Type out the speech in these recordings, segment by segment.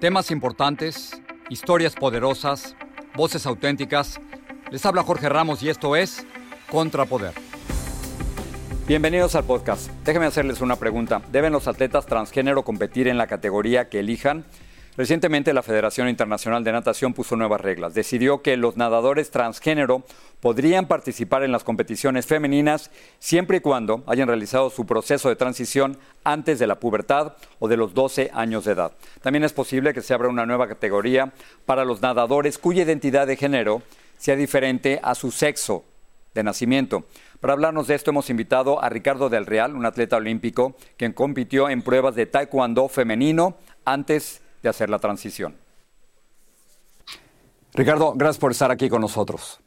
Temas importantes, historias poderosas, voces auténticas. Les habla Jorge Ramos y esto es Contrapoder. Bienvenidos al podcast. Déjenme hacerles una pregunta. ¿Deben los atletas transgénero competir en la categoría que elijan? Recientemente la Federación Internacional de Natación puso nuevas reglas. Decidió que los nadadores transgénero podrían participar en las competiciones femeninas siempre y cuando hayan realizado su proceso de transición antes de la pubertad o de los 12 años de edad. También es posible que se abra una nueva categoría para los nadadores cuya identidad de género sea diferente a su sexo de nacimiento. Para hablarnos de esto hemos invitado a Ricardo del Real, un atleta olímpico, quien compitió en pruebas de taekwondo femenino antes de hacer la transición. Ricardo, gracias por estar aquí con nosotros.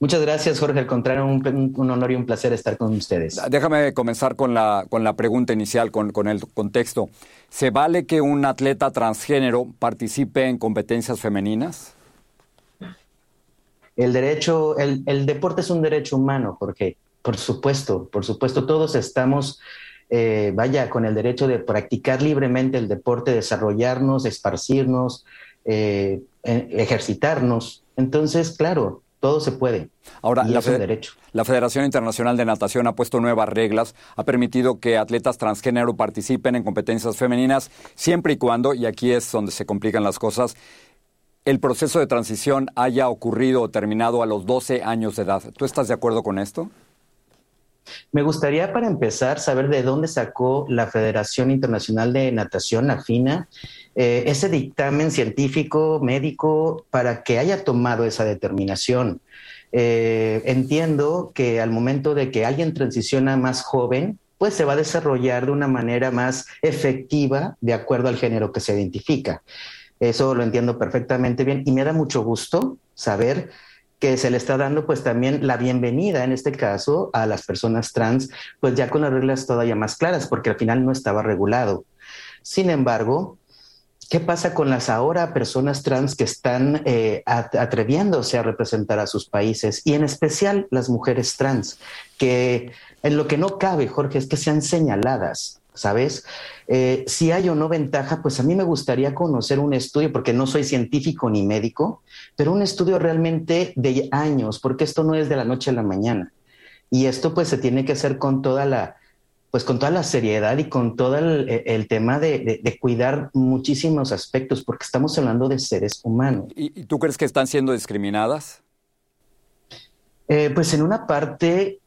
Muchas gracias, Jorge. Al contrario, un, honor y un placer estar con ustedes. Déjame comenzar con la, con la pregunta inicial, con, con, el contexto. ¿Se vale que un atleta transgénero participe en competencias femeninas? El derecho, el, el deporte es un derecho humano, Jorge. Por supuesto, por supuesto, todos estamos eh, vaya, con el derecho de practicar libremente el deporte, desarrollarnos, esparcirnos, eh, ejercitarnos. Entonces, claro, todo se puede. Ahora, la, derecho. la Federación Internacional de Natación ha puesto nuevas reglas, ha permitido que atletas transgénero participen en competencias femeninas siempre y cuando, y aquí es donde se complican las cosas, el proceso de transición haya ocurrido o terminado a los 12 años de edad. ¿Tú estás de acuerdo con esto? Me gustaría, para empezar, saber de dónde sacó la Federación Internacional de Natación, la FINA, eh, ese dictamen científico, médico, para que haya tomado esa determinación. Eh, entiendo que al momento de que alguien transiciona más joven, pues se va a desarrollar de una manera más efectiva de acuerdo al género que se identifica. Eso lo entiendo perfectamente bien y me da mucho gusto saber que se le está dando pues también la bienvenida en este caso a las personas trans, pues ya con las reglas todavía más claras, porque al final no estaba regulado. Sin embargo, ¿qué pasa con las ahora personas trans que están eh, atreviéndose a representar a sus países y en especial las mujeres trans, que en lo que no cabe, Jorge, es que sean señaladas ¿sabes? Eh, si hay o no ventaja, pues a mí me gustaría conocer un estudio, porque no soy científico ni médico, pero un estudio realmente de años, porque esto no es de la noche a la mañana. Y esto pues se tiene que hacer con toda la, pues con toda la seriedad y con todo el, tema de, cuidar muchísimos aspectos, porque estamos hablando de seres humanos. ¿Y, tú crees que están siendo discriminadas? Eh, pues en una parte,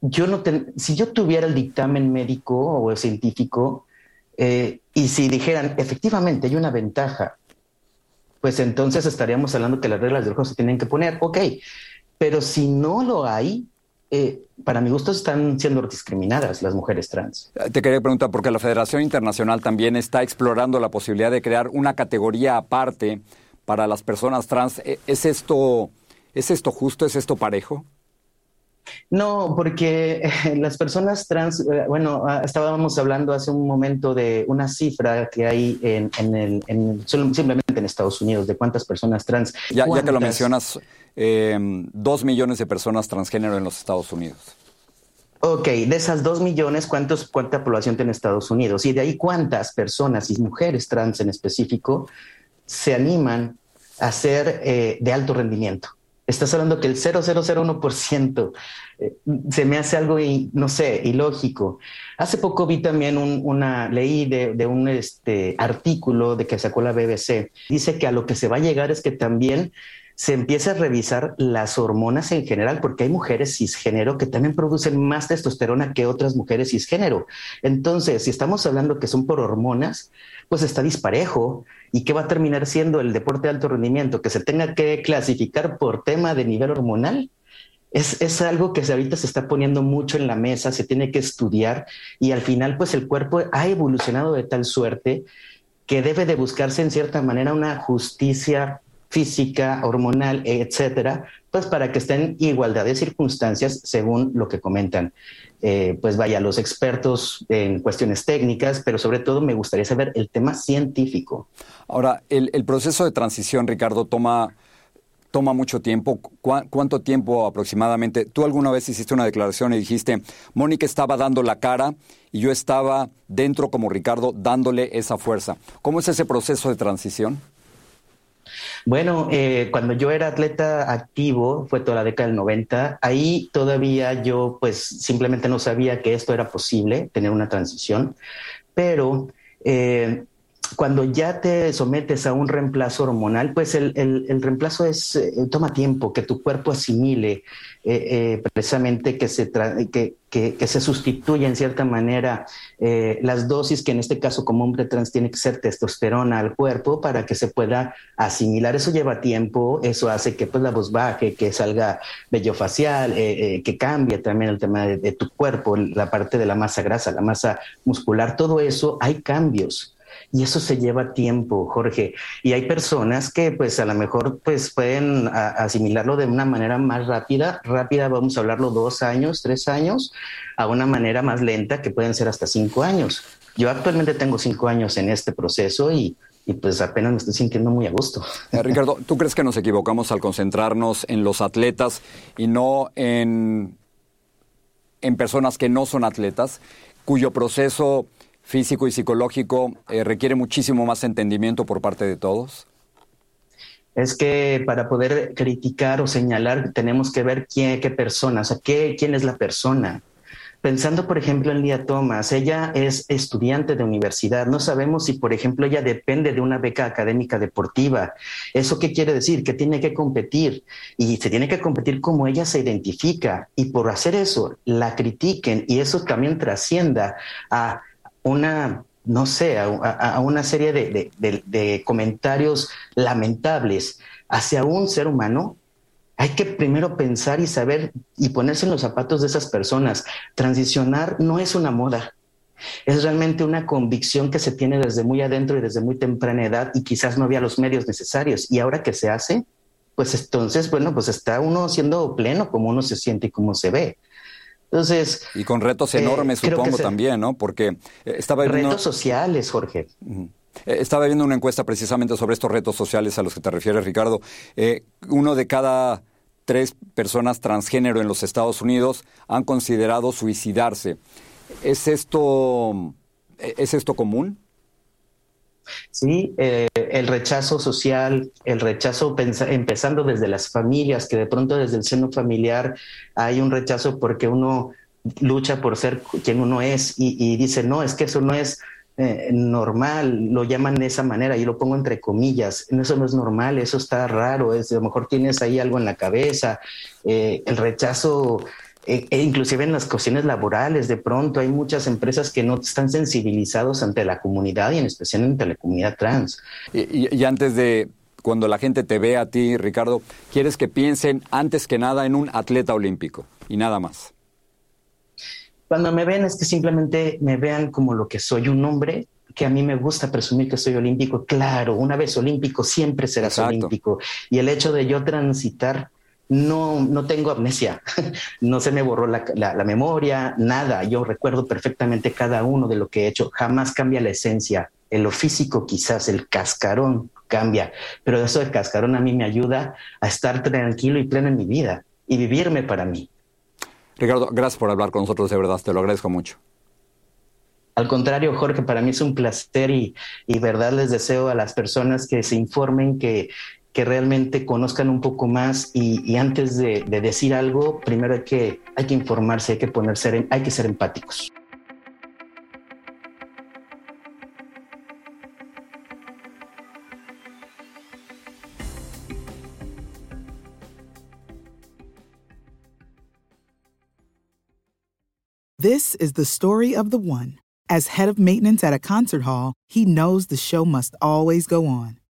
yo no si yo tuviera el dictamen médico o científico eh, y si dijeran efectivamente hay una ventaja, pues entonces estaríamos hablando que las reglas del juego se tienen que poner, ok, pero si no lo hay, eh, para mi gusto están siendo discriminadas las mujeres trans. Te quería preguntar, porque la Federación Internacional también está explorando la posibilidad de crear una categoría aparte para las personas trans. ¿E-, ¿Es esto, ¿es esto justo? ¿Es esto parejo? No, porque eh, las personas trans, eh, bueno, ah, estábamos hablando hace un momento de una cifra que hay en, el, simplemente en Estados Unidos, de cuántas personas trans. Ya, que lo mencionas, em, dos millones de personas transgénero en los Estados Unidos. Ok, de esas dos millones, ¿cuántos, ¿cuánta población tiene Estados Unidos? Y de ahí, ¿cuántas personas y mujeres trans en específico se animan a ser eh, de alto rendimiento? Estás hablando que el 0,001% eh, se me hace algo, no sé, ilógico. Hace poco vi también una, leí de, un este, artículo de que sacó la BBC. Dice que a lo que se va a llegar es que también se empieza a revisar las hormonas en general, porque hay mujeres cisgénero que también producen más testosterona que otras mujeres cisgénero. Entonces, si estamos hablando que son por hormonas, pues está disparejo. ¿Y qué va a terminar siendo el deporte de alto rendimiento? Que se tenga que clasificar por tema de nivel hormonal. Es, es, algo que ahorita se está poniendo mucho en la mesa, se tiene que estudiar y al final pues el cuerpo ha evolucionado de tal suerte que debe de buscarse en cierta manera una justicia física, hormonal, etcétera, pues para que estén igualdad de circunstancias según lo que comentan. Eh, pues vaya, los expertos en cuestiones técnicas, pero sobre todo me gustaría saber el tema científico. Ahora, el, proceso de transición, Ricardo, toma, toma mucho tiempo. ¿Cuánto tiempo aproximadamente? Tú alguna vez hiciste una declaración y dijiste, Mónica estaba dando la cara y yo estaba dentro como Ricardo dándole esa fuerza. ¿Cómo es ese proceso de transición? Bueno, eh, cuando yo era atleta activo, fue toda la década del 90, ahí todavía yo pues simplemente no sabía que esto era posible, tener una transición, pero eh, cuando ya te sometes a un reemplazo hormonal, pues el, reemplazo es, eh, toma tiempo que tu cuerpo asimile eh, eh, precisamente que se, que, que, se sustituya en cierta manera las dosis que en este caso como hombre trans tiene que ser testosterona al cuerpo para que se pueda asimilar. Eso lleva tiempo, eso hace que pues la voz baje, que salga vello facial, que cambie también el tema de tu cuerpo, la parte de la masa grasa, la masa muscular, todo eso hay cambios y eso se lleva tiempo, Jorge. Y hay personas que pues a lo mejor pues pueden asimilarlo de una manera más rápida, rápida vamos a hablarlo dos años, tres años, a una manera más lenta que pueden ser hasta cinco años. Yo actualmente tengo cinco años en este proceso y, pues apenas me estoy sintiendo muy a gusto. Eh, Ricardo, ¿tú crees que nos equivocamos al concentrarnos en los atletas y no en, en personas que no son atletas, cuyo proceso físico y psicológico eh, requiere muchísimo más entendimiento por parte de todos? Es que para poder criticar o señalar tenemos que ver quién, qué persona, o sea, qué, quién es la persona. Pensando, por ejemplo, en Lía Thomas, ella es estudiante de universidad. No sabemos si, por ejemplo, ella depende de una beca académica deportiva. ¿Eso qué quiere decir? Que tiene que competir y se tiene que competir como ella se identifica. Y por hacer eso, la critiquen y eso también trascienda a una, no sé, a, una serie de, comentarios lamentables hacia un ser humano, hay que primero pensar y saber y ponerse en los zapatos de esas personas. Transicionar no es una moda, es realmente una convicción que se tiene desde muy adentro y desde muy temprana edad y quizás no había los medios necesarios. Y ahora que se hace, pues entonces, bueno, pues está uno siendo pleno como uno se siente y como se ve. Entonces. Y con retos eh, enormes, supongo también, ¿no? Porque eh, estaba viendo. Retos sociales, Jorge. Eh, estaba viendo una encuesta precisamente sobre estos retos sociales a los que te refieres, Ricardo. uno de cada tres personas transgénero en los Estados Unidos han considerado suicidarse. ¿Es esto, ¿es esto común? Sí, eh, el rechazo social, el rechazo empezando desde las familias, que de pronto desde el seno familiar hay un rechazo porque uno lucha por ser quien uno es y, dice, no, es que eso no es eh, normal, lo llaman de esa manera, y lo pongo entre comillas, eso no es normal, eso está raro, es, a lo mejor tienes ahí algo en la cabeza, eh, el rechazo e, e inclusive en las cuestiones laborales, de pronto hay muchas empresas que no están sensibilizados ante la comunidad y en especial ante la comunidad trans. Y, antes de, cuando la gente te ve a ti, Ricardo, quieres que piensen antes que nada en un atleta olímpico y nada más. Cuando me ven es que simplemente me vean como lo que soy, un hombre que a mí me gusta presumir que soy olímpico. Claro, una vez olímpico siempre serás olímpico. Y el hecho de yo transitar no, no tengo amnesia, no se me borró la, memoria, nada. Yo recuerdo perfectamente cada uno de lo que he hecho. Jamás cambia la esencia. En lo físico quizás el cascarón cambia, pero eso de cascarón a mí me ayuda a estar tranquilo y pleno en mi vida y vivirme para mí. Ricardo, gracias por hablar con nosotros, de verdad, te lo agradezco mucho. Al contrario, Jorge, para mí es un placer y, y verdad les deseo a las personas que se informen que que realmente conozcan un poco más y, antes de, decir algo, primero hay que, hay que informarse, hay que ponerse, hay que ser empáticos. This is the story of the one. As head of maintenance at a concert hall, he knows the show must always go on.